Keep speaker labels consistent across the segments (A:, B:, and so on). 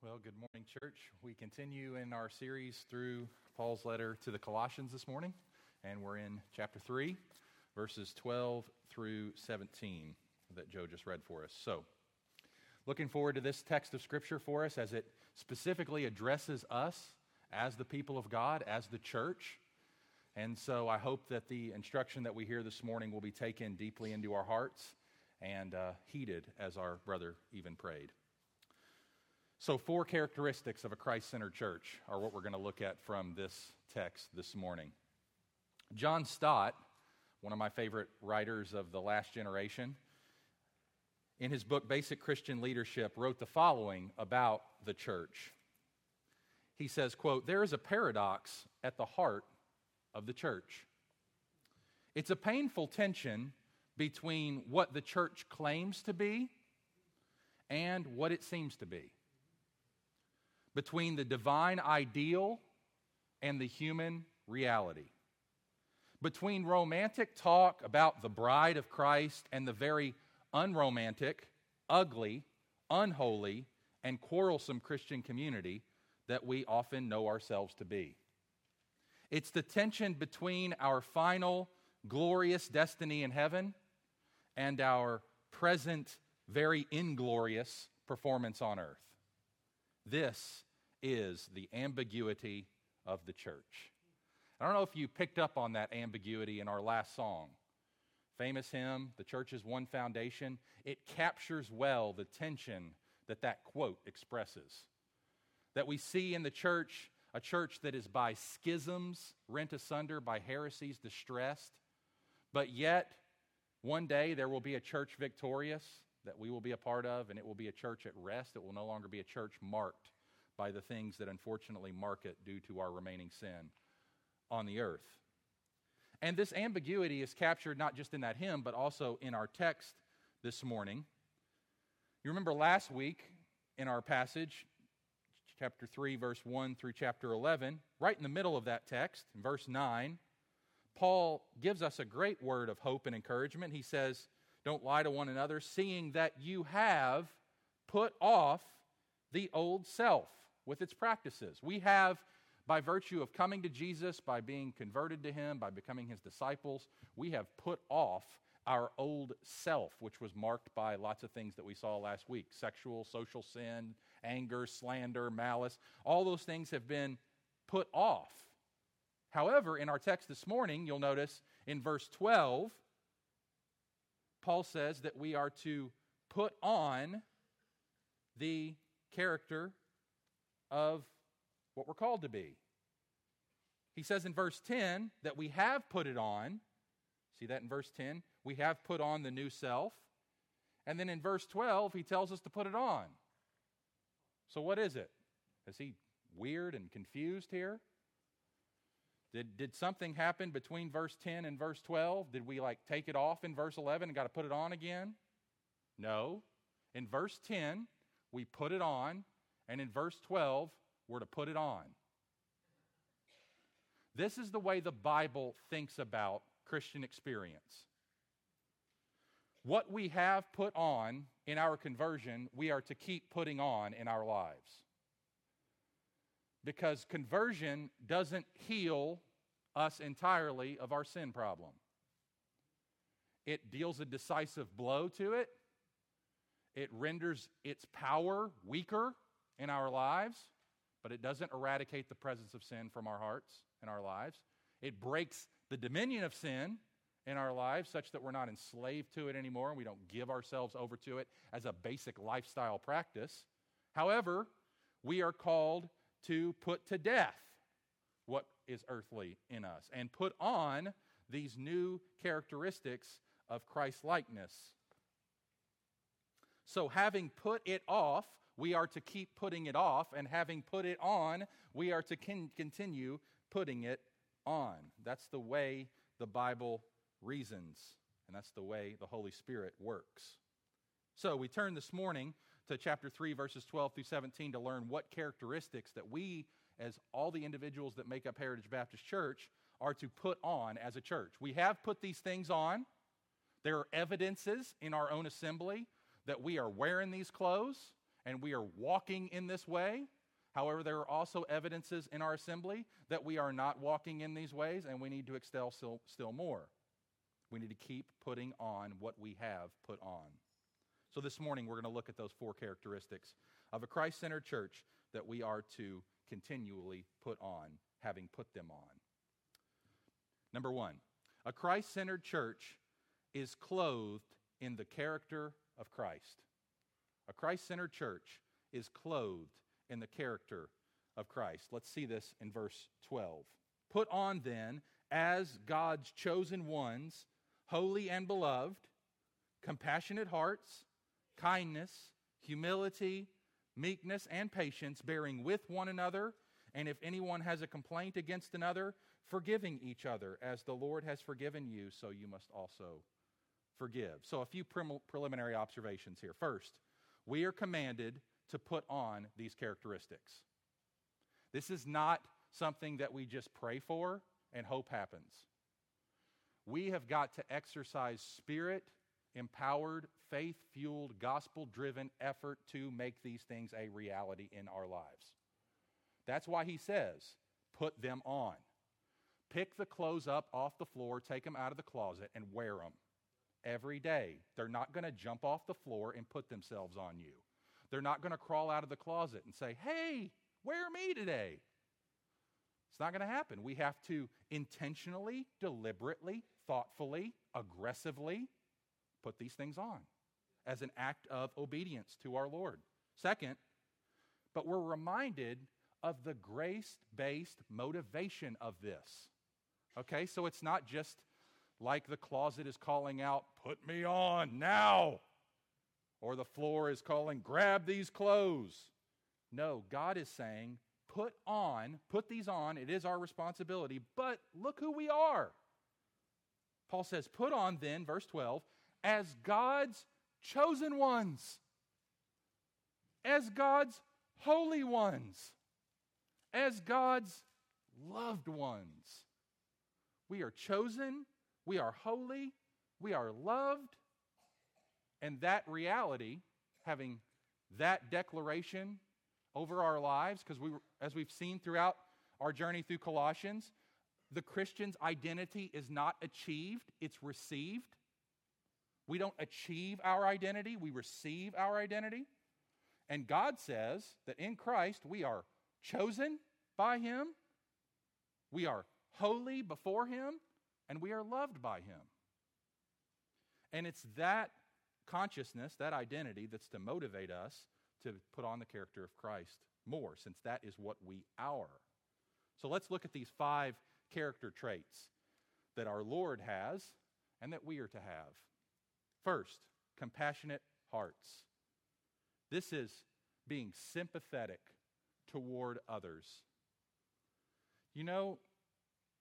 A: Well, good morning, church. We continue in our series through Paul's letter to the Colossians this morning, and we're in chapter 3, verses 12 through 17 that Joe just read for us. So, looking forward to this text of Scripture for us as it specifically addresses us as the people of God, as the church. And so, I hope that the instruction that we hear this morning will be taken deeply into our hearts and uh, heeded as our brother even prayed. So, four characteristics of a Christ centered church are what we're going to look at from this text this morning. John Stott, one of my favorite writers of the last generation, in his book Basic Christian Leadership, wrote the following about the church. He says, quote, There is a paradox at the heart of the church. It's a painful tension between what the church claims to be and what it seems to be between the divine ideal and the human reality, between romantic talk about the bride of Christ and the very unromantic, ugly, unholy, and quarrelsome Christian community that we often know ourselves to be. It's the tension between our final glorious destiny in heaven and our present very inglorious performance on earth. This is the ambiguity of the church. I don't know if you picked up on that ambiguity in our last song. Famous hymn, The Church is One Foundation. It captures well the tension that that quote expresses. That we see in the church a church that is by schisms rent asunder, by heresies distressed, but yet one day there will be a church victorious that we will be a part of, and it will be a church at rest. It will no longer be a church marked by the things that unfortunately mark it due to our remaining sin on the earth. And this ambiguity is captured not just in that hymn, but also in our text this morning. You remember last week in our passage, chapter 3, verse 1 through chapter 11, right in the middle of that text, in verse 9, Paul gives us a great word of hope and encouragement. He says, Don't lie to one another, seeing that you have put off the old self with its practices. We have, by virtue of coming to Jesus, by being converted to Him, by becoming His disciples, we have put off our old self, which was marked by lots of things that we saw last week sexual, social sin, anger, slander, malice. All those things have been put off. However, in our text this morning, you'll notice in verse 12, Paul says that we are to put on the character of what we're called to be. He says in verse 10 that we have put it on. See that in verse 10? We have put on the new self. And then in verse 12, he tells us to put it on. So, what is it? Is he weird and confused here? Did, did something happen between verse 10 and verse 12? Did we like take it off in verse 11 and got to put it on again? No. In verse 10, we put it on and in verse 12, we're to put it on. This is the way the Bible thinks about Christian experience. What we have put on in our conversion, we are to keep putting on in our lives. Because conversion doesn't heal us entirely of our sin problem. It deals a decisive blow to it, it renders its power weaker in our lives, but it doesn't eradicate the presence of sin from our hearts and our lives. It breaks the dominion of sin in our lives such that we're not enslaved to it anymore and we don't give ourselves over to it as a basic lifestyle practice. However, we are called to put to death what is earthly in us and put on these new characteristics of Christ likeness. So, having put it off, we are to keep putting it off, and having put it on, we are to con- continue putting it on. That's the way the Bible reasons, and that's the way the Holy Spirit works. So we turn this morning to chapter 3, verses 12 through 17 to learn what characteristics that we, as all the individuals that make up Heritage Baptist Church, are to put on as a church. We have put these things on. There are evidences in our own assembly that we are wearing these clothes and we are walking in this way. However, there are also evidences in our assembly that we are not walking in these ways, and we need to excel still, still more. We need to keep putting on what we have put on. So, this morning, we're going to look at those four characteristics of a Christ centered church that we are to continually put on, having put them on. Number one, a Christ centered church is clothed in the character of Christ. A Christ centered church is clothed in the character of Christ. Let's see this in verse 12. Put on then, as God's chosen ones, holy and beloved, compassionate hearts, kindness, humility, meekness, and patience, bearing with one another, and if anyone has a complaint against another, forgiving each other, as the Lord has forgiven you, so you must also forgive. So, a few preliminary observations here. First, we are commanded to put on these characteristics. This is not something that we just pray for and hope happens. We have got to exercise spirit empowered, faith fueled, gospel driven effort to make these things a reality in our lives. That's why he says, put them on. Pick the clothes up off the floor, take them out of the closet, and wear them every day. They're not going to jump off the floor and put themselves on you. They're not going to crawl out of the closet and say, hey, wear me today. It's not going to happen. We have to intentionally, deliberately, thoughtfully, aggressively put these things on as an act of obedience to our Lord. Second, but we're reminded of the grace based motivation of this. Okay, so it's not just like the closet is calling out, put me on now, or the floor is calling, grab these clothes. No, God is saying, put on, put these on. It is our responsibility, but look who we are. Paul says, put on then, verse 12, as God's chosen ones, as God's holy ones, as God's loved ones. We are chosen, we are holy, we are loved, and that reality, having that declaration over our lives, because we, as we've seen throughout our journey through Colossians, the Christian's identity is not achieved, it's received. We don't achieve our identity, we receive our identity. And God says that in Christ we are chosen by Him, we are holy before Him, and we are loved by Him. And it's that consciousness, that identity, that's to motivate us to put on the character of Christ more, since that is what we are. So let's look at these five character traits that our Lord has and that we are to have. First, compassionate hearts. This is being sympathetic toward others. You know,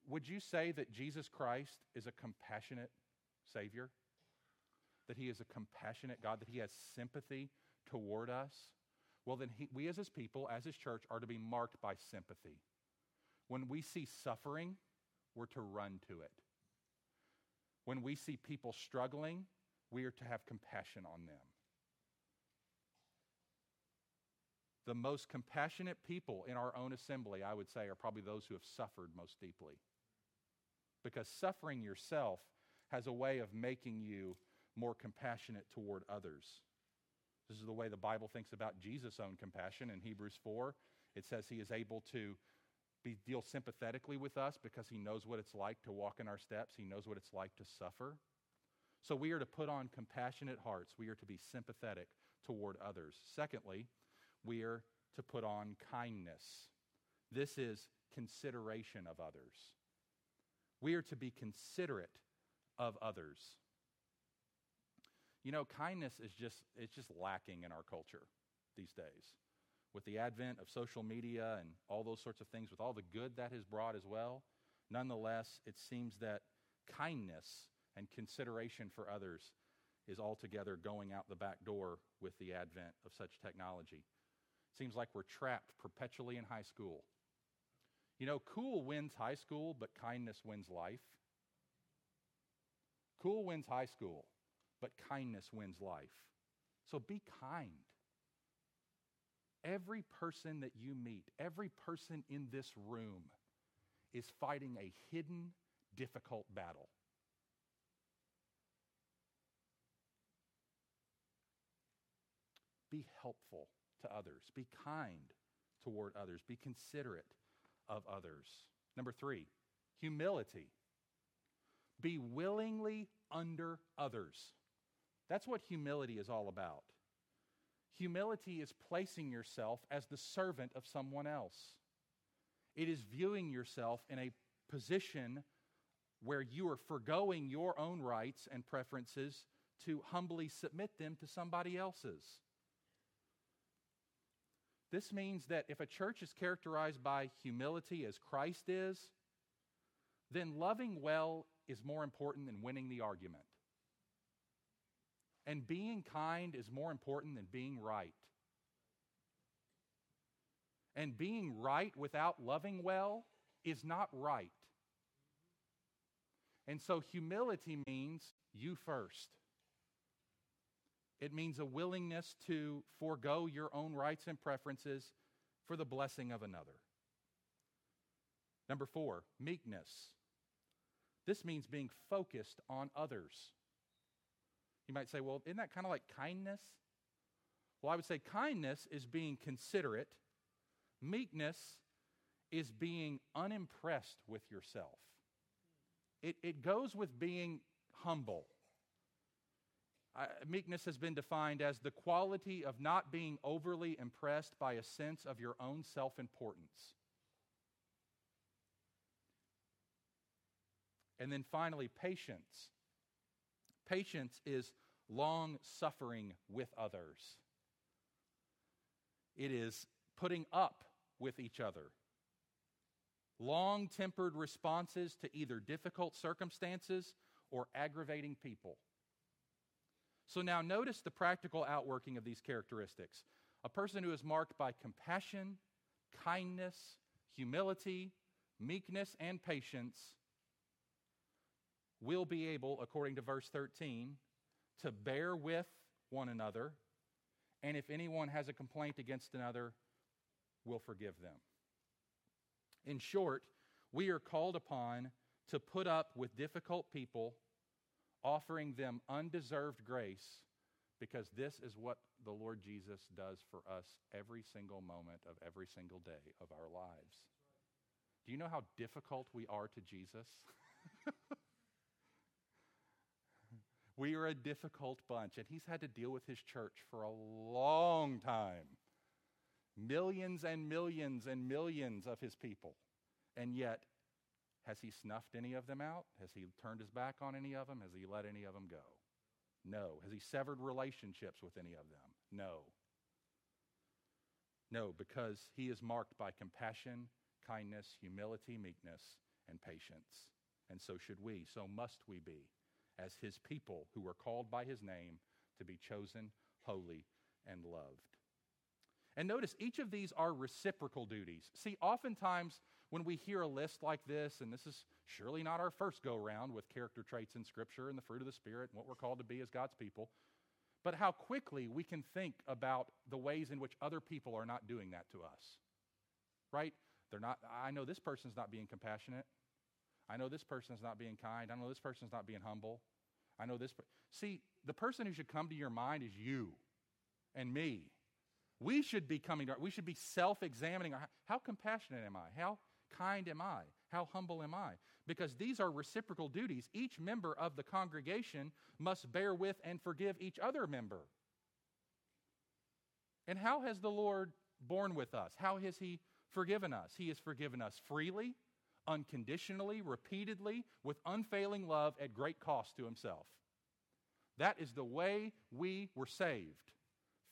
A: would you say that Jesus Christ is a compassionate Savior? That He is a compassionate God, that He has sympathy toward us? Well, then he, we as His people, as His church, are to be marked by sympathy. When we see suffering, we're to run to it. When we see people struggling, we are to have compassion on them. The most compassionate people in our own assembly, I would say, are probably those who have suffered most deeply. Because suffering yourself has a way of making you more compassionate toward others. This is the way the Bible thinks about Jesus' own compassion. In Hebrews 4, it says he is able to be, deal sympathetically with us because he knows what it's like to walk in our steps, he knows what it's like to suffer. So we are to put on compassionate hearts. We are to be sympathetic toward others. Secondly, we are to put on kindness. This is consideration of others. We are to be considerate of others. You know, kindness is just it's just lacking in our culture these days. With the advent of social media and all those sorts of things, with all the good that has brought as well, nonetheless, it seems that kindness and consideration for others is altogether going out the back door with the advent of such technology. Seems like we're trapped perpetually in high school. You know, cool wins high school, but kindness wins life. Cool wins high school, but kindness wins life. So be kind. every person that you meet, every person in this room is fighting a hidden, difficult battle. Be helpful to others. Be kind toward others. Be considerate of others. Number three, humility. Be willingly under others. That's what humility is all about. Humility is placing yourself as the servant of someone else. It is viewing yourself in a position where you are foregoing your own rights and preferences to humbly submit them to somebody else's. This means that if a church is characterized by humility as Christ is, then loving well is more important than winning the argument. And being kind is more important than being right. And being right without loving well is not right. And so humility means you first. It means a willingness to forego your own rights and preferences for the blessing of another. Number four, meekness. This means being focused on others. You might say, well, isn't that kind of like kindness? Well, I would say kindness is being considerate, meekness is being unimpressed with yourself. It, it goes with being humble. Meekness has been defined as the quality of not being overly impressed by a sense of your own self importance. And then finally, patience. Patience is long suffering with others, it is putting up with each other. Long tempered responses to either difficult circumstances or aggravating people. So now notice the practical outworking of these characteristics. A person who is marked by compassion, kindness, humility, meekness, and patience will be able, according to verse 13, to bear with one another, and if anyone has a complaint against another, will forgive them. In short, we are called upon to put up with difficult people, offering them undeserved grace, because this is what the Lord Jesus does for us every single moment of every single day of our lives. Do you know how difficult we are to Jesus? We are a difficult bunch, and he's had to deal with his church for a long time. Millions and millions and millions of his people. And yet, has he snuffed any of them out? Has he turned his back on any of them? Has he let any of them go? No. Has he severed relationships with any of them? No. No, because he is marked by compassion, kindness, humility, meekness, and patience. And so should we. So must we be as his people who are called by his name to be chosen, holy, and loved. And notice each of these are reciprocal duties. See, oftentimes when we hear a list like this, and this is surely not our first go round with character traits in Scripture and the fruit of the Spirit and what we're called to be as God's people, but how quickly we can think about the ways in which other people are not doing that to us. Right? They're not, I know this person's not being compassionate. I know this person's not being kind. I know this person's not being humble. I know this. See, the person who should come to your mind is you and me. We should be coming to, we should be self examining. How compassionate am I? How kind am I? How humble am I? Because these are reciprocal duties. Each member of the congregation must bear with and forgive each other member. And how has the Lord borne with us? How has He forgiven us? He has forgiven us freely unconditionally, repeatedly, with unfailing love at great cost to himself. That is the way we were saved.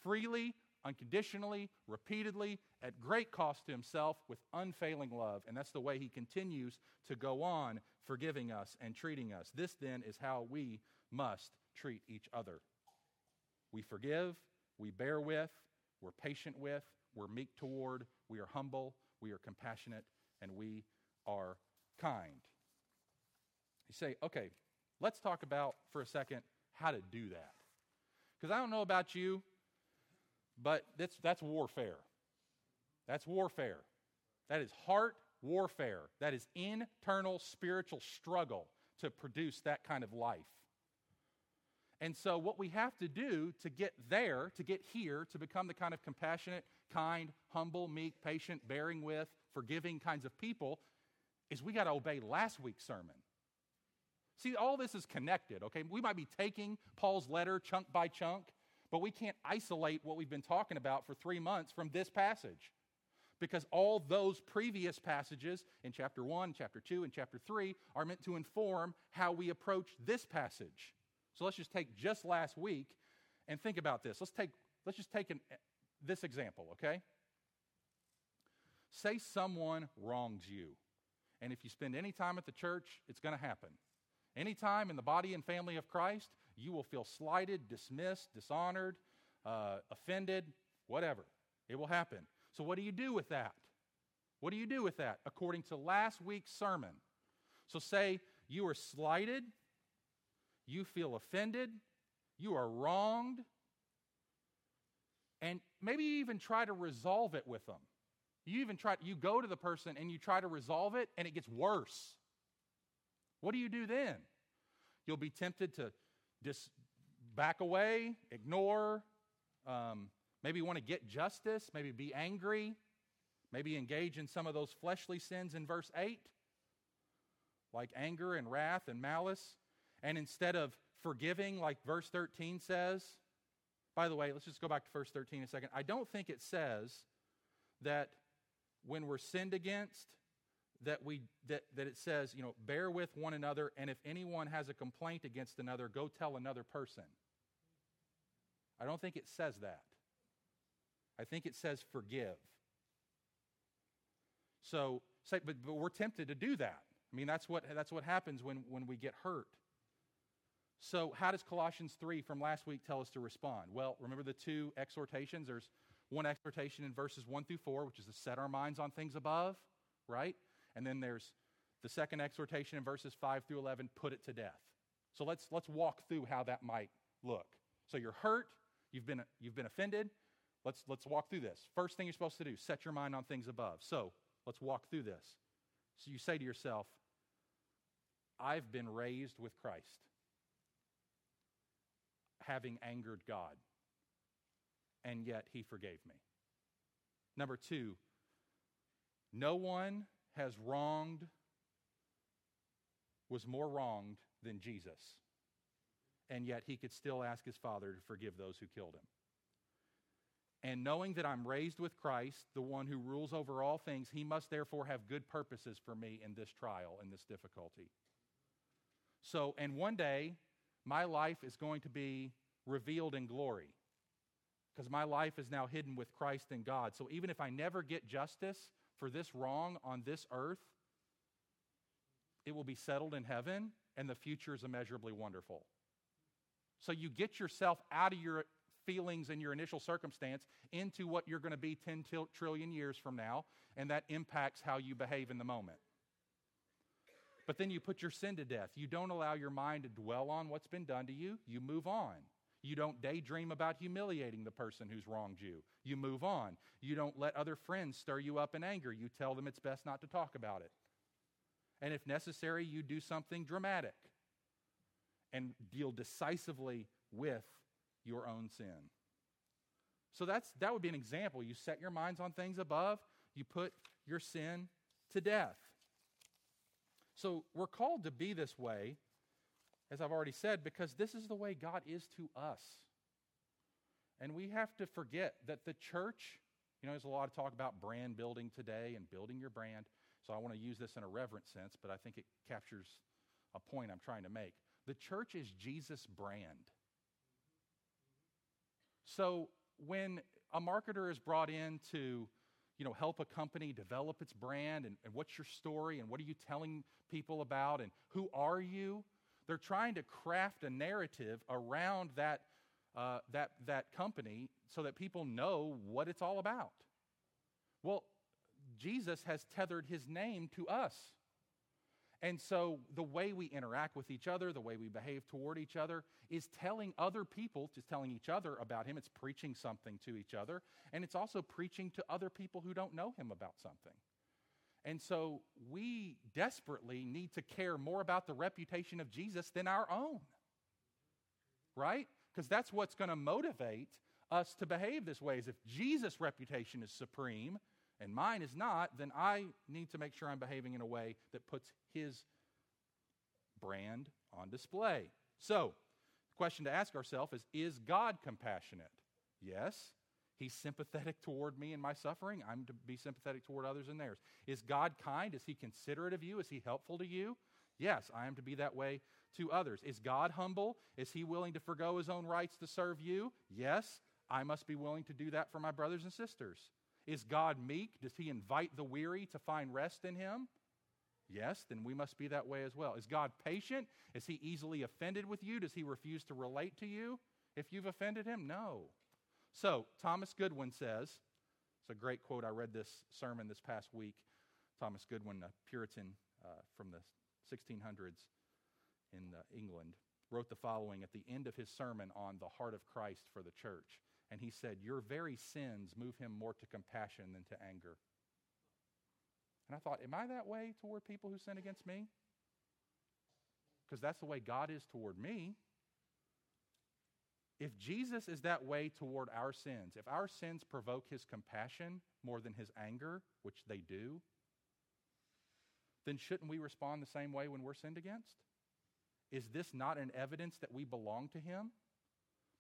A: Freely, unconditionally, repeatedly, at great cost to himself, with unfailing love. And that's the way he continues to go on forgiving us and treating us. This then is how we must treat each other. We forgive, we bear with, we're patient with, we're meek toward, we are humble, we are compassionate, and we are kind. You say, okay, let's talk about for a second how to do that. Because I don't know about you, but that's, that's warfare. That's warfare. That is heart warfare. That is internal spiritual struggle to produce that kind of life. And so, what we have to do to get there, to get here, to become the kind of compassionate, kind, humble, meek, patient, bearing with, forgiving kinds of people, is we got to obey last week's sermon. See, all this is connected, okay? We might be taking Paul's letter chunk by chunk, but we can't isolate what we've been talking about for three months from this passage. Because all those previous passages in chapter 1, chapter 2, and chapter 3 are meant to inform how we approach this passage. So let's just take just last week and think about this. Let's, take, let's just take an, this example, okay? Say someone wrongs you. And if you spend any time at the church, it's going to happen. Anytime in the body and family of Christ, you will feel slighted, dismissed, dishonored, uh, offended, whatever. It will happen. So, what do you do with that? What do you do with that? According to last week's sermon. So, say you are slighted, you feel offended, you are wronged, and maybe you even try to resolve it with them. You even try, you go to the person and you try to resolve it, and it gets worse. What do you do then? You'll be tempted to just back away, ignore, um, maybe want to get justice, maybe be angry, maybe engage in some of those fleshly sins in verse 8, like anger and wrath and malice. And instead of forgiving, like verse 13 says, by the way, let's just go back to verse 13 a second. I don't think it says that when we're sinned against, that we that, that it says you know bear with one another and if anyone has a complaint against another go tell another person. I don't think it says that. I think it says forgive. So say but, but we're tempted to do that. I mean that's what that's what happens when when we get hurt. So how does colossians 3 from last week tell us to respond? Well remember the two exhortations? There's one exhortation in verses 1 through 4 which is to set our minds on things above right and then there's the second exhortation in verses 5 through 11 put it to death. So let's, let's walk through how that might look. So you're hurt, you've been, you've been offended. Let's, let's walk through this. First thing you're supposed to do, set your mind on things above. So let's walk through this. So you say to yourself, I've been raised with Christ, having angered God, and yet he forgave me. Number two, no one has wronged, was more wronged than Jesus. And yet he could still ask his Father to forgive those who killed him. And knowing that I'm raised with Christ, the one who rules over all things, he must therefore have good purposes for me in this trial, in this difficulty. So, and one day, my life is going to be revealed in glory because my life is now hidden with Christ in God. So even if I never get justice, for this wrong on this earth, it will be settled in heaven, and the future is immeasurably wonderful. So you get yourself out of your feelings and your initial circumstance into what you're going to be 10 trillion years from now, and that impacts how you behave in the moment. But then you put your sin to death. You don't allow your mind to dwell on what's been done to you, you move on. You don't daydream about humiliating the person who's wronged you. You move on. You don't let other friends stir you up in anger. You tell them it's best not to talk about it. And if necessary, you do something dramatic and deal decisively with your own sin. So that's that would be an example. You set your minds on things above, you put your sin to death. So we're called to be this way as I've already said, because this is the way God is to us. And we have to forget that the church, you know, there's a lot of talk about brand building today and building your brand. So I want to use this in a reverent sense, but I think it captures a point I'm trying to make. The church is Jesus' brand. So when a marketer is brought in to, you know, help a company develop its brand and, and what's your story and what are you telling people about and who are you, they're trying to craft a narrative around that, uh, that, that company so that people know what it's all about. Well, Jesus has tethered his name to us. And so the way we interact with each other, the way we behave toward each other, is telling other people, just telling each other about Him. It's preaching something to each other. And it's also preaching to other people who don't know Him about something. And so we desperately need to care more about the reputation of Jesus than our own. Right? Because that's what's going to motivate us to behave this way. Is if Jesus' reputation is supreme, and mine is not, then I need to make sure I'm behaving in a way that puts his brand on display. So, the question to ask ourselves is Is God compassionate? Yes. He's sympathetic toward me in my suffering. I'm to be sympathetic toward others in theirs. Is God kind? Is He considerate of you? Is He helpful to you? Yes, I am to be that way to others. Is God humble? Is He willing to forego His own rights to serve you? Yes, I must be willing to do that for my brothers and sisters. Is God meek? Does he invite the weary to find rest in him? Yes, then we must be that way as well. Is God patient? Is he easily offended with you? Does he refuse to relate to you if you've offended him? No. So, Thomas Goodwin says, it's a great quote. I read this sermon this past week. Thomas Goodwin, a Puritan uh, from the 1600s in uh, England, wrote the following at the end of his sermon on the heart of Christ for the church. And he said, Your very sins move him more to compassion than to anger. And I thought, Am I that way toward people who sin against me? Because that's the way God is toward me. If Jesus is that way toward our sins, if our sins provoke his compassion more than his anger, which they do, then shouldn't we respond the same way when we're sinned against? Is this not an evidence that we belong to him?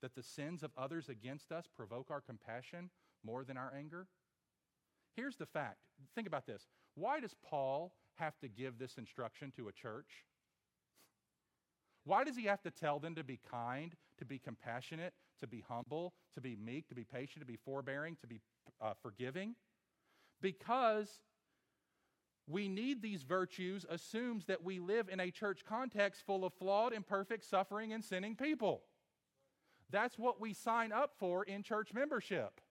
A: that the sins of others against us provoke our compassion more than our anger? Here's the fact. Think about this. Why does Paul have to give this instruction to a church? Why does he have to tell them to be kind, to be compassionate, to be humble, to be meek, to be patient, to be forbearing, to be uh, forgiving? Because we need these virtues assumes that we live in a church context full of flawed, imperfect, suffering, and sinning people. That's what we sign up for in church membership.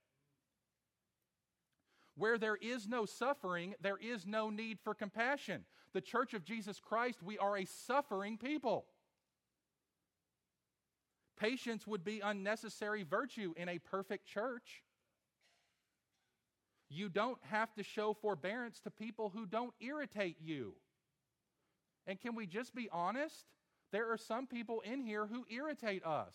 A: Where there is no suffering, there is no need for compassion. The church of Jesus Christ, we are a suffering people. Patience would be unnecessary virtue in a perfect church. You don't have to show forbearance to people who don't irritate you. And can we just be honest? There are some people in here who irritate us.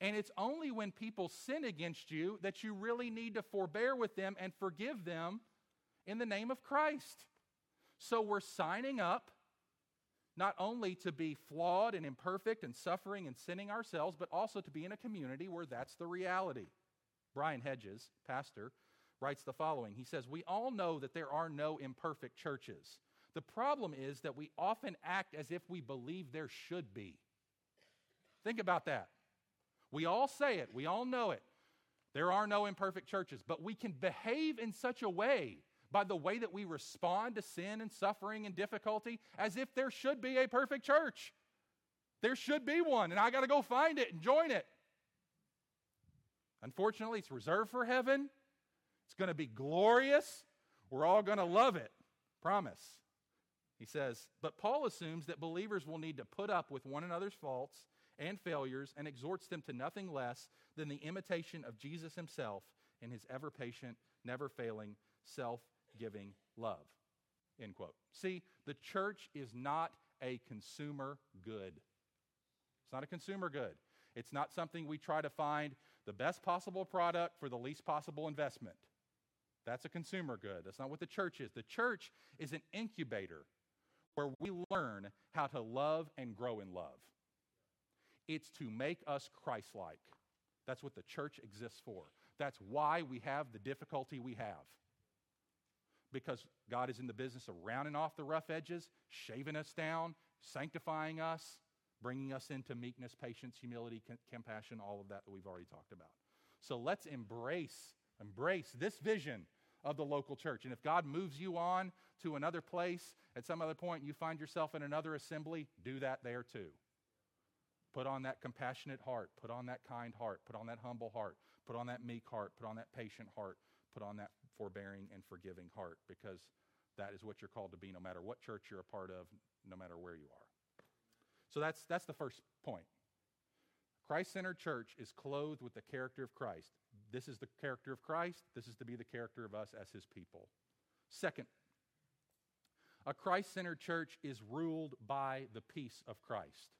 A: And it's only when people sin against you that you really need to forbear with them and forgive them in the name of Christ. So we're signing up not only to be flawed and imperfect and suffering and sinning ourselves, but also to be in a community where that's the reality. Brian Hedges, pastor, writes the following He says, We all know that there are no imperfect churches. The problem is that we often act as if we believe there should be. Think about that. We all say it, we all know it. There are no imperfect churches, but we can behave in such a way by the way that we respond to sin and suffering and difficulty as if there should be a perfect church. There should be one, and I got to go find it and join it. Unfortunately, it's reserved for heaven. It's going to be glorious. We're all going to love it. Promise. He says, but Paul assumes that believers will need to put up with one another's faults and failures and exhorts them to nothing less than the imitation of Jesus himself in his ever patient, never failing, self giving love. End quote. See, the church is not a consumer good. It's not a consumer good. It's not something we try to find the best possible product for the least possible investment. That's a consumer good. That's not what the church is. The church is an incubator where we learn how to love and grow in love. It's to make us Christ like. That's what the church exists for. That's why we have the difficulty we have. Because God is in the business of rounding off the rough edges, shaving us down, sanctifying us, bringing us into meekness, patience, humility, compassion, all of that that we've already talked about. So let's embrace embrace this vision of the local church. And if God moves you on to another place at some other point, you find yourself in another assembly, do that there too. Put on that compassionate heart. Put on that kind heart. Put on that humble heart. Put on that meek heart. Put on that patient heart. Put on that forbearing and forgiving heart because that is what you're called to be, no matter what church you're a part of, no matter where you are. So that's, that's the first point. Christ centered church is clothed with the character of Christ. This is the character of Christ. This is to be the character of us as his people. Second, a Christ centered church is ruled by the peace of Christ.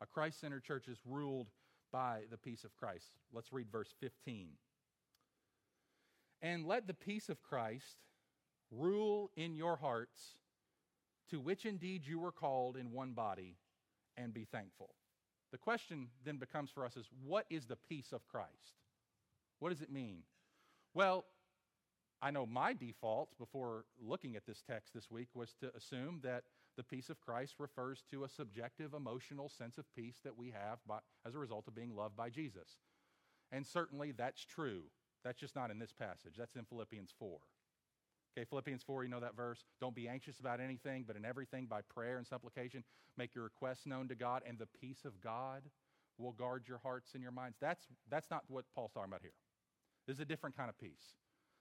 A: A Christ centered church is ruled by the peace of Christ. Let's read verse 15. And let the peace of Christ rule in your hearts, to which indeed you were called in one body, and be thankful. The question then becomes for us is what is the peace of Christ? What does it mean? Well, I know my default before looking at this text this week was to assume that the peace of Christ refers to a subjective emotional sense of peace that we have by, as a result of being loved by Jesus. And certainly that's true. That's just not in this passage. That's in Philippians 4. Okay, Philippians 4, you know that verse? Don't be anxious about anything, but in everything by prayer and supplication, make your requests known to God, and the peace of God will guard your hearts and your minds. That's, that's not what Paul's talking about here. This is a different kind of peace.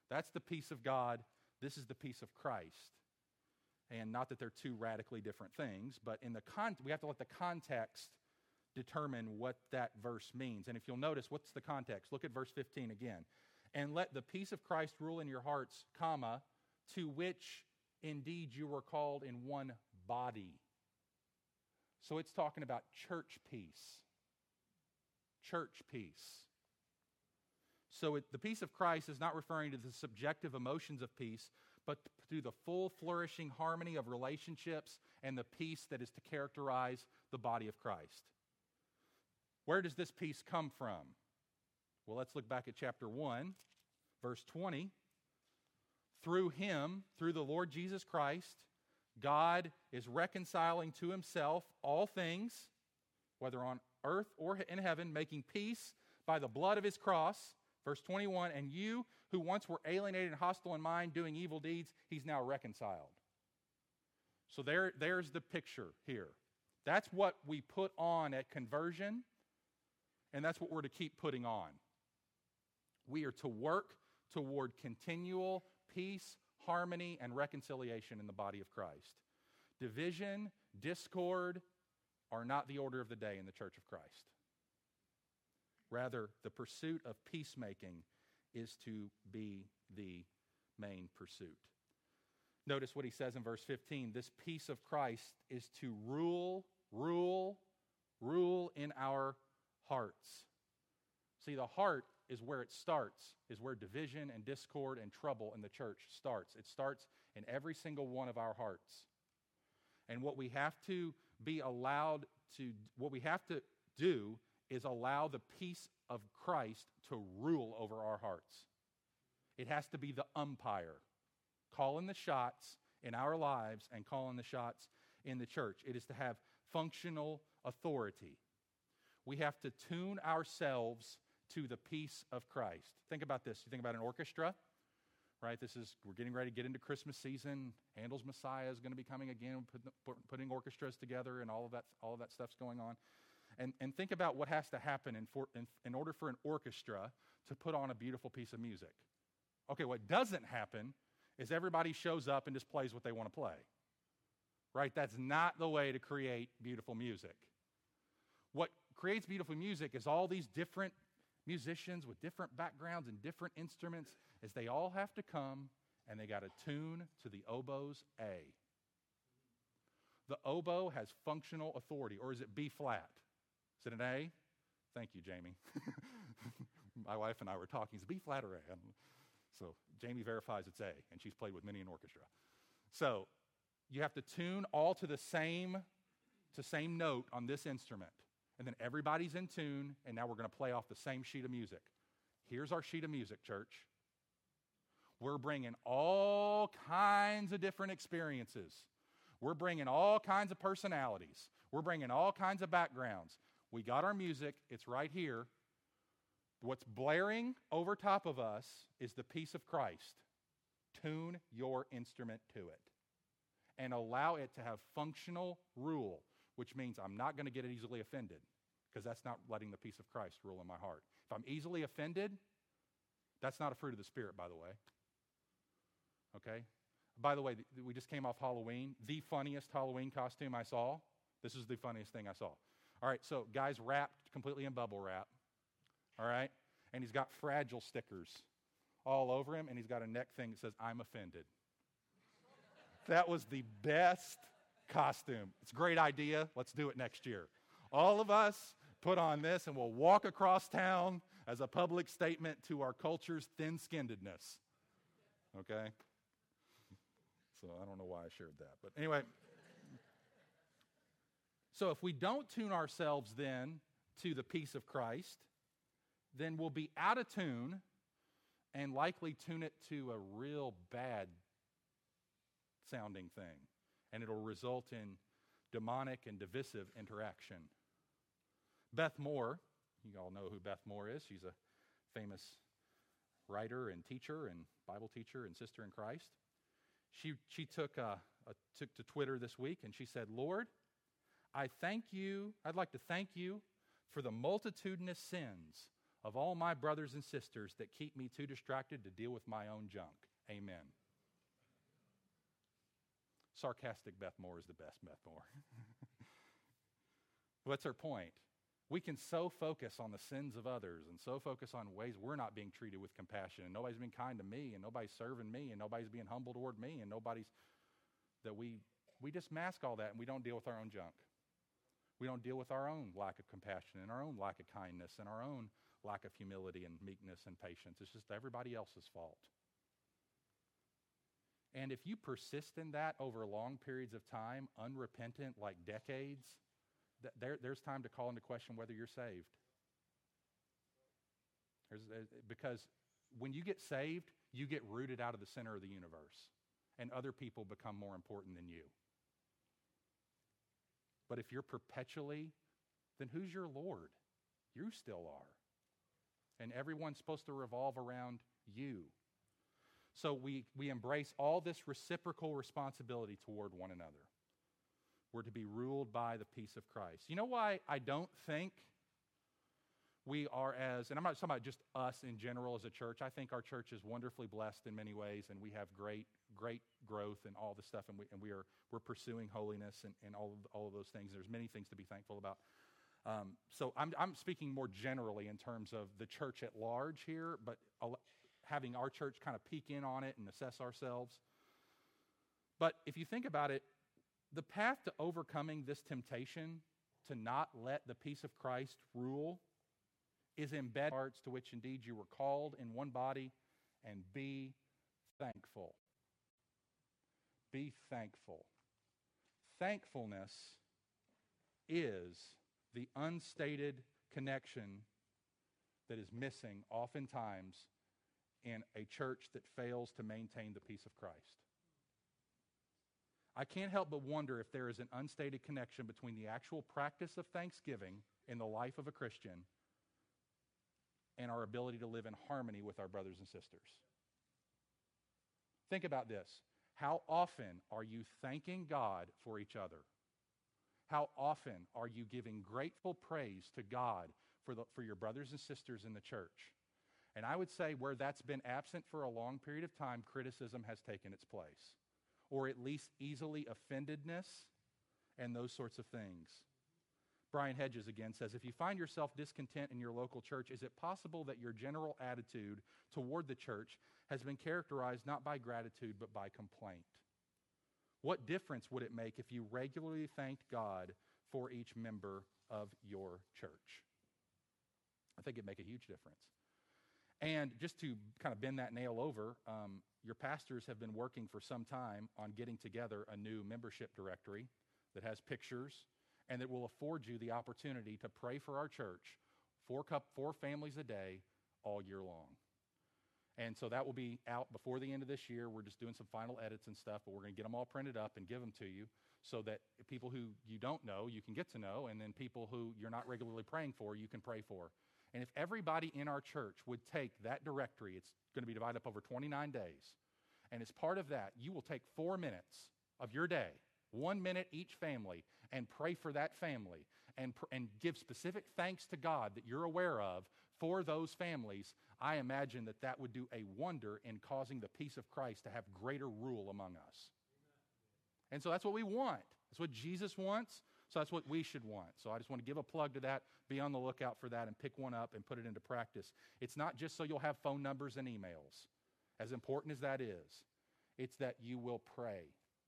A: That's the peace of God. This is the peace of Christ. And not that they're two radically different things, but in the con- we have to let the context determine what that verse means. And if you'll notice, what's the context? Look at verse 15 again. And let the peace of Christ rule in your hearts, comma, to which indeed you were called in one body. So it's talking about church peace. Church peace. So it, the peace of Christ is not referring to the subjective emotions of peace, but to the full flourishing harmony of relationships and the peace that is to characterize the body of Christ. Where does this peace come from? Well, let's look back at chapter 1, verse 20. Through him, through the Lord Jesus Christ, God is reconciling to himself all things, whether on earth or in heaven, making peace by the blood of his cross Verse 21 And you who once were alienated and hostile in mind, doing evil deeds, he's now reconciled. So there, there's the picture here. That's what we put on at conversion, and that's what we're to keep putting on. We are to work toward continual peace, harmony, and reconciliation in the body of Christ. Division, discord are not the order of the day in the church of Christ. Rather, the pursuit of peacemaking is to be the main pursuit. Notice what he says in verse 15 this peace of Christ is to rule, rule, rule in our hearts. See, the heart is where it starts, is where division and discord and trouble in the church starts. It starts in every single one of our hearts. And what we have to be allowed to, what we have to do is allow the peace of Christ to rule over our hearts. It has to be the umpire, calling the shots in our lives and calling the shots in the church. It is to have functional authority. We have to tune ourselves to the peace of Christ. Think about this. You think about an orchestra, right? This is, we're getting ready to get into Christmas season. Handel's Messiah is going to be coming again, putting orchestras together, and all of that, all of that stuff's going on. And, and think about what has to happen in, for, in, in order for an orchestra to put on a beautiful piece of music. Okay, what doesn't happen is everybody shows up and just plays what they want to play. Right? That's not the way to create beautiful music. What creates beautiful music is all these different musicians with different backgrounds and different instruments, as they all have to come and they got to tune to the oboe's A. The oboe has functional authority, or is it B flat? Is it an A? Thank you, Jamie. My wife and I were talking. Is B flat or A? So Jamie verifies it's A, and she's played with many an orchestra. So you have to tune all to the same to same note on this instrument. And then everybody's in tune, and now we're going to play off the same sheet of music. Here's our sheet of music, church. We're bringing all kinds of different experiences. We're bringing all kinds of personalities. We're bringing all kinds of backgrounds. We got our music, it's right here. What's blaring over top of us is the peace of Christ. Tune your instrument to it and allow it to have functional rule, which means I'm not going to get easily offended because that's not letting the peace of Christ rule in my heart. If I'm easily offended, that's not a fruit of the Spirit, by the way. Okay? By the way, we just came off Halloween. The funniest Halloween costume I saw. This is the funniest thing I saw. All right, so guy's wrapped completely in bubble wrap. All right, and he's got fragile stickers all over him, and he's got a neck thing that says, I'm offended. that was the best costume. It's a great idea. Let's do it next year. All of us put on this, and we'll walk across town as a public statement to our culture's thin skinnedness. Okay? So I don't know why I shared that. But anyway. So if we don't tune ourselves then to the peace of Christ, then we'll be out of tune and likely tune it to a real bad sounding thing. And it'll result in demonic and divisive interaction. Beth Moore, you all know who Beth Moore is. She's a famous writer and teacher and Bible teacher and sister in Christ. She, she took, uh, took to Twitter this week and she said, Lord, I thank you, I'd like to thank you for the multitudinous sins of all my brothers and sisters that keep me too distracted to deal with my own junk. Amen. Sarcastic Beth Moore is the best Beth Moore. What's her point? We can so focus on the sins of others and so focus on ways we're not being treated with compassion and nobody's being kind to me and nobody's serving me and nobody's being humble toward me and nobody's that we we just mask all that and we don't deal with our own junk. We don't deal with our own lack of compassion and our own lack of kindness and our own lack of humility and meekness and patience. It's just everybody else's fault. And if you persist in that over long periods of time, unrepentant, like decades, th- there, there's time to call into question whether you're saved. Uh, because when you get saved, you get rooted out of the center of the universe, and other people become more important than you. But if you're perpetually, then who's your Lord? You still are and everyone's supposed to revolve around you. So we, we embrace all this reciprocal responsibility toward one another. We're to be ruled by the peace of Christ. You know why I don't think we are as, and I'm not talking about just us in general as a church. I think our church is wonderfully blessed in many ways, and we have great, great growth and all this stuff, and we, and we are, we're pursuing holiness and, and all, of, all of those things. There's many things to be thankful about. Um, so I'm, I'm speaking more generally in terms of the church at large here, but having our church kind of peek in on it and assess ourselves. But if you think about it, the path to overcoming this temptation to not let the peace of Christ rule is embedded in hearts to which indeed you were called in one body and be thankful. Be thankful. Thankfulness is the unstated connection that is missing oftentimes in a church that fails to maintain the peace of Christ. I can't help but wonder if there is an unstated connection between the actual practice of thanksgiving in the life of a Christian and our ability to live in harmony with our brothers and sisters. Think about this. How often are you thanking God for each other? How often are you giving grateful praise to God for, the, for your brothers and sisters in the church? And I would say where that's been absent for a long period of time, criticism has taken its place, or at least easily offendedness and those sorts of things. Brian Hedges again says If you find yourself discontent in your local church, is it possible that your general attitude toward the church has been characterized not by gratitude but by complaint? What difference would it make if you regularly thanked God for each member of your church? I think it'd make a huge difference. And just to kind of bend that nail over, um, your pastors have been working for some time on getting together a new membership directory that has pictures and that will afford you the opportunity to pray for our church four, cup, four families a day all year long. And so that will be out before the end of this year. We're just doing some final edits and stuff, but we're going to get them all printed up and give them to you so that people who you don't know, you can get to know, and then people who you're not regularly praying for, you can pray for. And if everybody in our church would take that directory, it's going to be divided up over 29 days. And as part of that, you will take four minutes of your day, one minute each family, and pray for that family and, and give specific thanks to God that you're aware of for those families I imagine that that would do a wonder in causing the peace of Christ to have greater rule among us. And so that's what we want. That's what Jesus wants. So that's what we should want. So I just want to give a plug to that. Be on the lookout for that and pick one up and put it into practice. It's not just so you'll have phone numbers and emails, as important as that is. It's that you will pray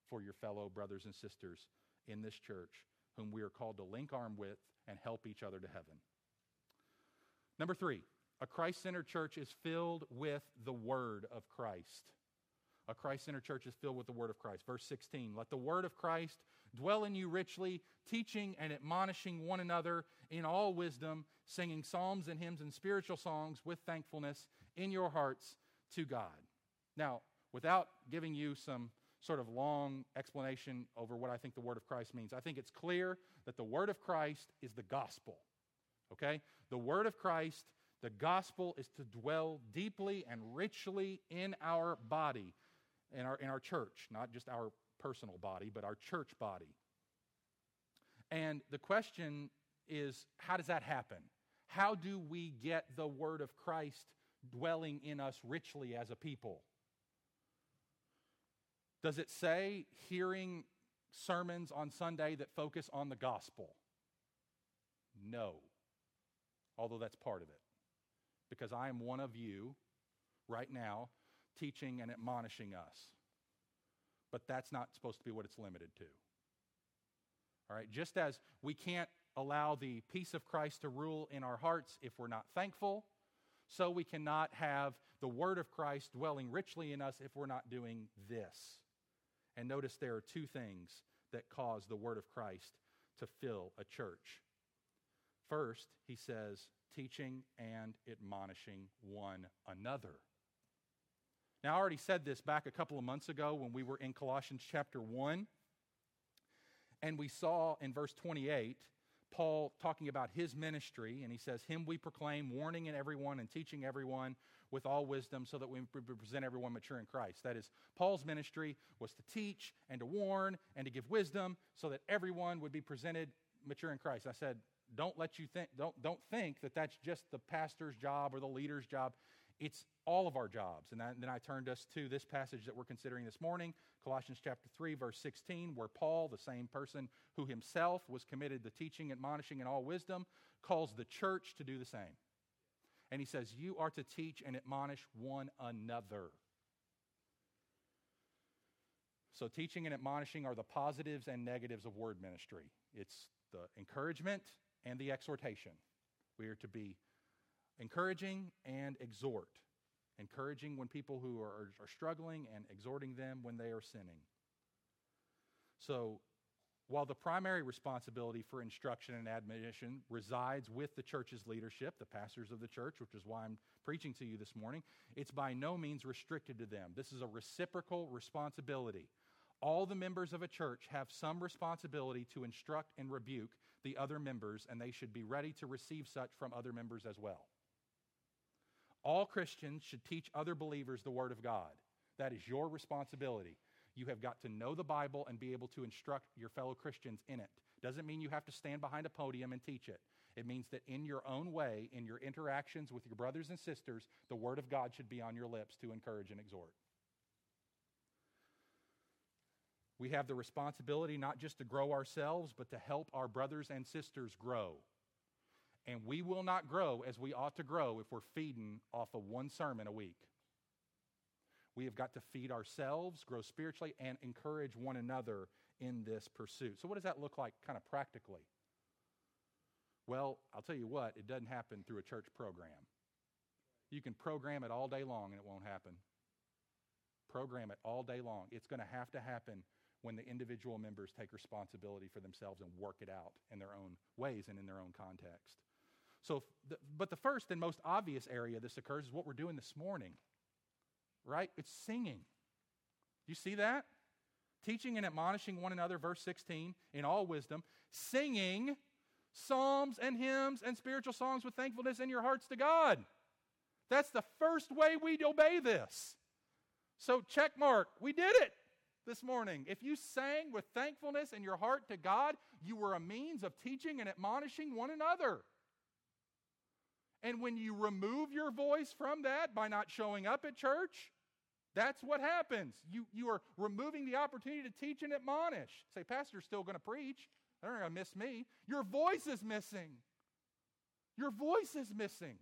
A: for your fellow brothers and sisters in this church whom we are called to link arm with and help each other to heaven. Number three, a Christ centered church is filled with the Word of Christ. A Christ centered church is filled with the Word of Christ. Verse 16 Let the Word of Christ dwell in you richly, teaching and admonishing one another in all wisdom, singing psalms and hymns and spiritual songs with thankfulness in your hearts to God. Now, without giving you some sort of long explanation over what I think the Word of Christ means, I think it's clear that the Word of Christ is the gospel. Okay? The Word of Christ, the gospel, is to dwell deeply and richly in our body, in our, in our church, not just our personal body, but our church body. And the question is how does that happen? How do we get the Word of Christ dwelling in us richly as a people? Does it say hearing sermons on Sunday that focus on the gospel? No, although that's part of it. Because I am one of you right now teaching and admonishing us. But that's not supposed to be what it's limited to. All right, just as we can't allow the peace of Christ to rule in our hearts if we're not thankful, so we cannot have the word of Christ dwelling richly in us if we're not doing this. And notice there are two things that cause the word of Christ to fill a church. First, he says, teaching and admonishing one another. Now, I already said this back a couple of months ago when we were in Colossians chapter 1. And we saw in verse 28 Paul talking about his ministry, and he says, Him we proclaim, warning in everyone and teaching everyone with all wisdom, so that we present everyone mature in Christ. That is, Paul's ministry was to teach and to warn and to give wisdom so that everyone would be presented mature in Christ. I said, don't let you think, don't, don't think that that's just the pastor's job or the leader's job. It's all of our jobs. And, and then I turned us to this passage that we're considering this morning, Colossians chapter 3, verse 16, where Paul, the same person who himself was committed to teaching, admonishing, and all wisdom, calls the church to do the same. And he says, You are to teach and admonish one another. So, teaching and admonishing are the positives and negatives of word ministry. It's the encouragement and the exhortation. We are to be encouraging and exhort. Encouraging when people who are, are struggling and exhorting them when they are sinning. So, while the primary responsibility for instruction and admonition resides with the church's leadership, the pastors of the church, which is why I'm preaching to you this morning, it's by no means restricted to them. This is a reciprocal responsibility. All the members of a church have some responsibility to instruct and rebuke the other members, and they should be ready to receive such from other members as well. All Christians should teach other believers the Word of God. That is your responsibility. You have got to know the Bible and be able to instruct your fellow Christians in it. Doesn't mean you have to stand behind a podium and teach it. It means that in your own way, in your interactions with your brothers and sisters, the Word of God should be on your lips to encourage and exhort. We have the responsibility not just to grow ourselves, but to help our brothers and sisters grow. And we will not grow as we ought to grow if we're feeding off of one sermon a week. We have got to feed ourselves, grow spiritually, and encourage one another in this pursuit. So, what does that look like kind of practically? Well, I'll tell you what, it doesn't happen through a church program. You can program it all day long and it won't happen. Program it all day long. It's going to have to happen when the individual members take responsibility for themselves and work it out in their own ways and in their own context. So, but the first and most obvious area this occurs is what we're doing this morning, right? It's singing. You see that? Teaching and admonishing one another, verse 16, in all wisdom, singing psalms and hymns and spiritual songs with thankfulness in your hearts to God. That's the first way we obey this. So, check mark, we did it this morning. If you sang with thankfulness in your heart to God, you were a means of teaching and admonishing one another. And when you remove your voice from that by not showing up at church, that's what happens. You, you are removing the opportunity to teach and admonish. Say, Pastor's still going to preach. They're going to miss me. Your voice is missing. Your voice is missing.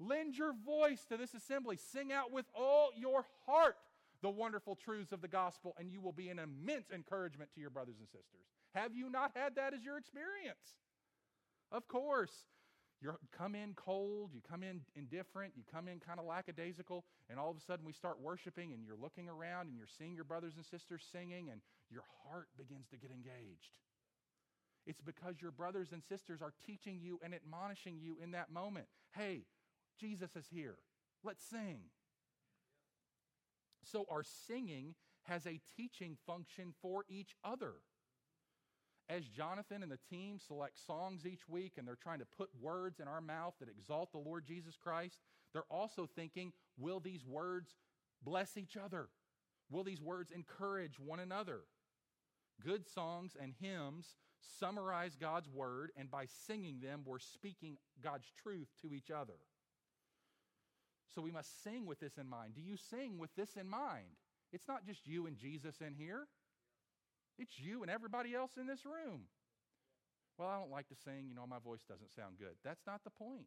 A: Lend your voice to this assembly. Sing out with all your heart the wonderful truths of the gospel, and you will be an immense encouragement to your brothers and sisters. Have you not had that as your experience? Of course. You come in cold, you come in indifferent, you come in kind of lackadaisical, and all of a sudden we start worshiping, and you're looking around and you're seeing your brothers and sisters singing, and your heart begins to get engaged. It's because your brothers and sisters are teaching you and admonishing you in that moment. Hey, Jesus is here. Let's sing. So, our singing has a teaching function for each other. As Jonathan and the team select songs each week and they're trying to put words in our mouth that exalt the Lord Jesus Christ, they're also thinking, will these words bless each other? Will these words encourage one another? Good songs and hymns summarize God's word, and by singing them, we're speaking God's truth to each other. So we must sing with this in mind. Do you sing with this in mind? It's not just you and Jesus in here, it's you and everybody else in this room. Well, I don't like to sing, you know, my voice doesn't sound good. That's not the point.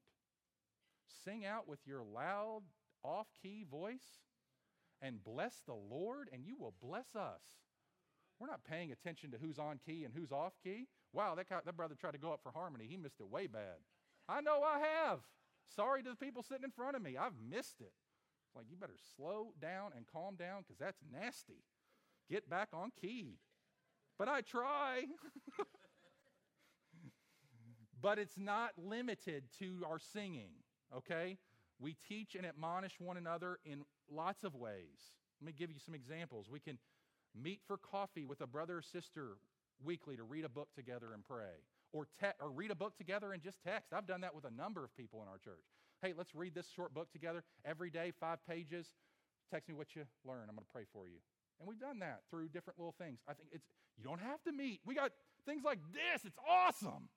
A: Sing out with your loud, off key voice and bless the Lord, and you will bless us. We're not paying attention to who's on key and who's off key. Wow, that, guy, that brother tried to go up for harmony. He missed it way bad. I know I have. Sorry to the people sitting in front of me. I've missed it. It's like, you better slow down and calm down because that's nasty. Get back on key. But I try. but it's not limited to our singing, okay? We teach and admonish one another in lots of ways. Let me give you some examples. We can meet for coffee with a brother or sister weekly to read a book together and pray or, te- or read a book together and just text. I've done that with a number of people in our church. Hey, let's read this short book together every day, five pages. Text me what you learn. I'm going to pray for you. And we've done that through different little things. I think it's, you don't have to meet. We got things like this. It's awesome.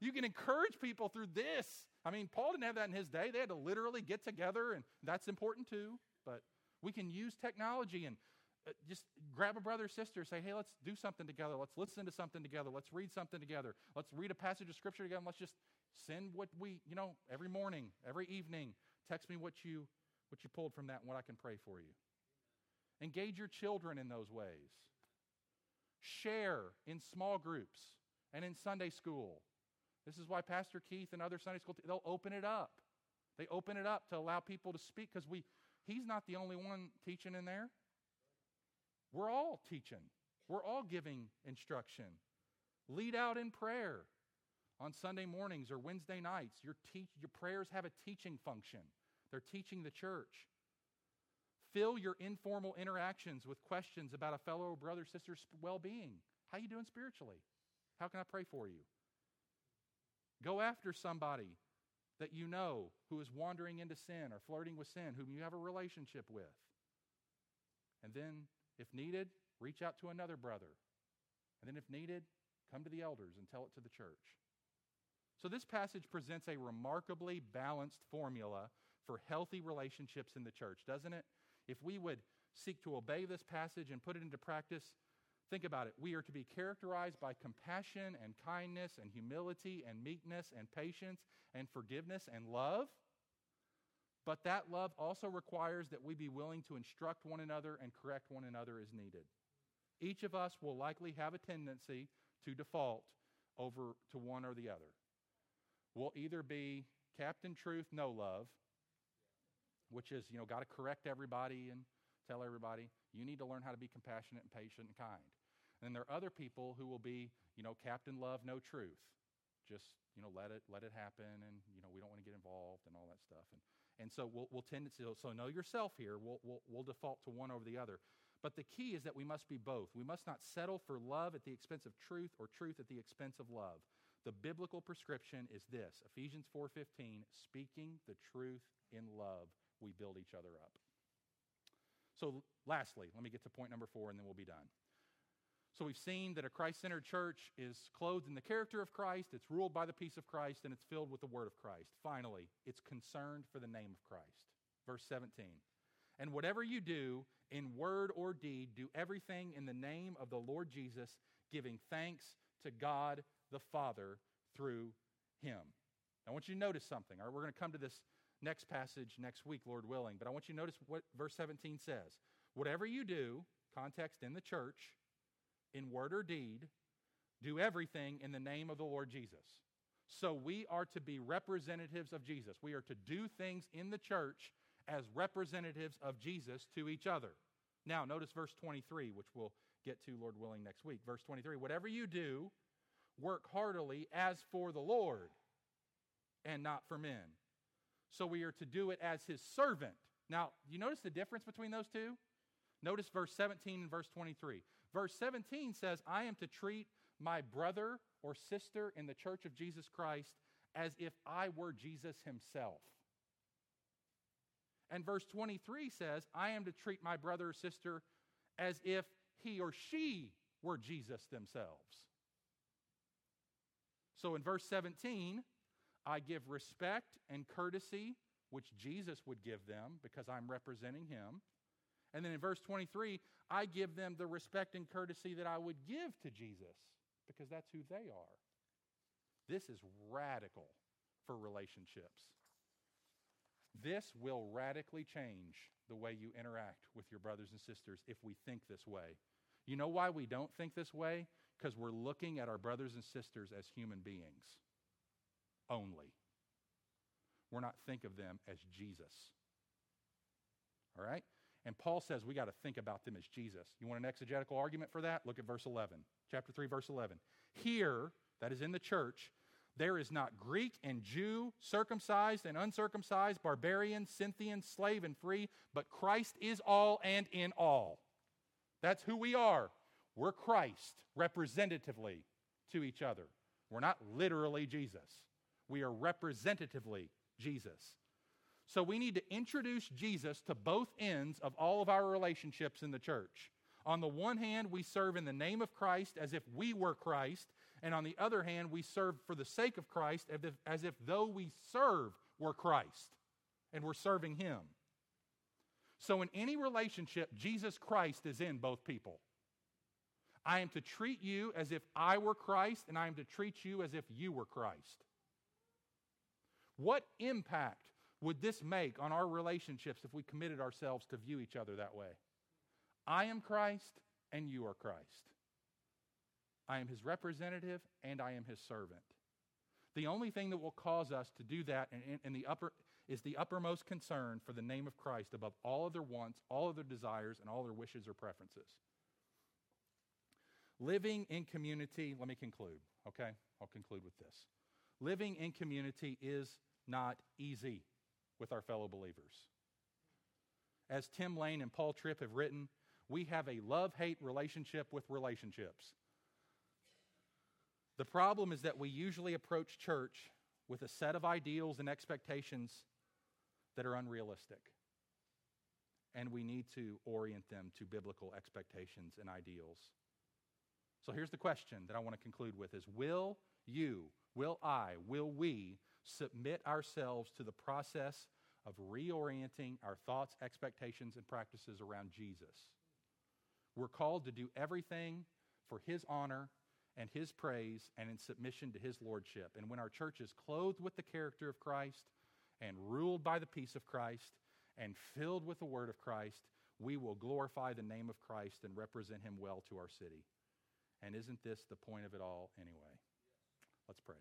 A: You can encourage people through this. I mean, Paul didn't have that in his day. They had to literally get together, and that's important too. But we can use technology and uh, just grab a brother or sister, say, hey, let's do something together. Let's listen to something together. Let's read something together. Let's read a passage of scripture together. let's just send what we, you know, every morning, every evening, text me what you what you pulled from that and what I can pray for you. Engage your children in those ways. Share in small groups and in Sunday school. This is why Pastor Keith and other Sunday school they'll open it up. They open it up to allow people to speak because we he's not the only one teaching in there. We're all teaching, we're all giving instruction. Lead out in prayer on Sunday mornings or Wednesday nights. Your, te- your prayers have a teaching function, they're teaching the church. Fill your informal interactions with questions about a fellow brother sister's well-being. How you doing spiritually? How can I pray for you? Go after somebody that you know who is wandering into sin or flirting with sin, whom you have a relationship with. And then if needed, reach out to another brother. And then, if needed, come to the elders and tell it to the church. So, this passage presents a remarkably balanced formula for healthy relationships in the church, doesn't it? If we would seek to obey this passage and put it into practice, think about it. We are to be characterized by compassion and kindness and humility and meekness and patience and forgiveness and love. But that love also requires that we be willing to instruct one another and correct one another as needed. Each of us will likely have a tendency to default over to one or the other. We'll either be Captain Truth, no love, which is, you know, got to correct everybody and tell everybody, you need to learn how to be compassionate and patient and kind. And then there are other people who will be, you know, Captain Love, no truth. Just, you know, let it let it happen and, you know, we don't want to get involved and all that stuff. And and so we'll, we'll tend to, so know yourself here. We'll, we'll, we'll default to one over the other. But the key is that we must be both. We must not settle for love at the expense of truth or truth at the expense of love. The biblical prescription is this Ephesians 4:15, speaking the truth in love, we build each other up. So lastly, let me get to point number 4 and then we'll be done. So we've seen that a Christ centered church is clothed in the character of Christ, it's ruled by the peace of Christ, and it's filled with the word of Christ. Finally, it's concerned for the name of Christ. Verse 17. And whatever you do in word or deed, do everything in the name of the Lord Jesus, giving thanks to God the Father through him. I want you to notice something. All right, we're going to come to this next passage next week, Lord willing, but I want you to notice what verse 17 says. Whatever you do, context in the church, in word or deed, do everything in the name of the Lord Jesus. So we are to be representatives of Jesus. We are to do things in the church as representatives of Jesus to each other. Now, notice verse 23, which we'll get to, Lord willing, next week. Verse 23 Whatever you do, work heartily as for the Lord and not for men. So we are to do it as his servant. Now, you notice the difference between those two? Notice verse 17 and verse 23. Verse 17 says, I am to treat my brother or sister in the church of Jesus Christ as if I were Jesus himself. And verse 23 says, I am to treat my brother or sister as if he or she were Jesus themselves. So in verse 17, I give respect and courtesy, which Jesus would give them because I'm representing him. And then in verse 23, I give them the respect and courtesy that I would give to Jesus because that's who they are. This is radical for relationships. This will radically change the way you interact with your brothers and sisters if we think this way. You know why we don't think this way? Because we're looking at our brothers and sisters as human beings only. We're not think of them as Jesus. All right? And Paul says we got to think about them as Jesus. You want an exegetical argument for that? Look at verse 11. Chapter 3, verse 11. Here, that is in the church, there is not Greek and Jew, circumcised and uncircumcised, barbarian, Scythian, slave and free, but Christ is all and in all. That's who we are. We're Christ representatively to each other. We're not literally Jesus. We are representatively Jesus. So we need to introduce Jesus to both ends of all of our relationships in the church. On the one hand, we serve in the name of Christ as if we were Christ, and on the other hand, we serve for the sake of Christ as if, as if though we serve were Christ and we're serving Him. So in any relationship, Jesus Christ is in both people. I am to treat you as if I were Christ, and I am to treat you as if you were Christ. What impact would this make on our relationships if we committed ourselves to view each other that way? I am Christ and you are Christ. I am his representative and I am his servant. The only thing that will cause us to do that in, in, the upper, is the uppermost concern for the name of Christ above all other wants, all other desires, and all their wishes or preferences. Living in community, let me conclude, okay? I'll conclude with this. Living in community is not easy with our fellow believers. As Tim Lane and Paul Tripp have written, we have a love hate relationship with relationships. The problem is that we usually approach church with a set of ideals and expectations that are unrealistic. And we need to orient them to biblical expectations and ideals. So here's the question that I want to conclude with is will you, will I, will we submit ourselves to the process of reorienting our thoughts, expectations, and practices around Jesus. We're called to do everything for His honor and His praise and in submission to His lordship. And when our church is clothed with the character of Christ and ruled by the peace of Christ and filled with the word of Christ, we will glorify the name of Christ and represent Him well to our city. And isn't this the point of it all anyway? Let's pray.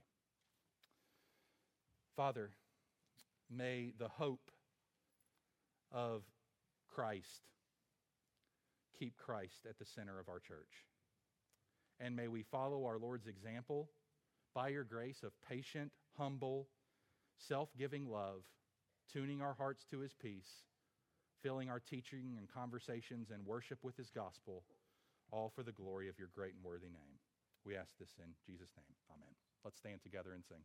A: Father, may the hope of Christ keep Christ at the center of our church. And may we follow our Lord's example by your grace of patient, humble, self giving love, tuning our hearts to his peace, filling our teaching and conversations and worship with his gospel, all for the glory of your great and worthy name. We ask this in Jesus' name. Amen. Let's stand together and sing.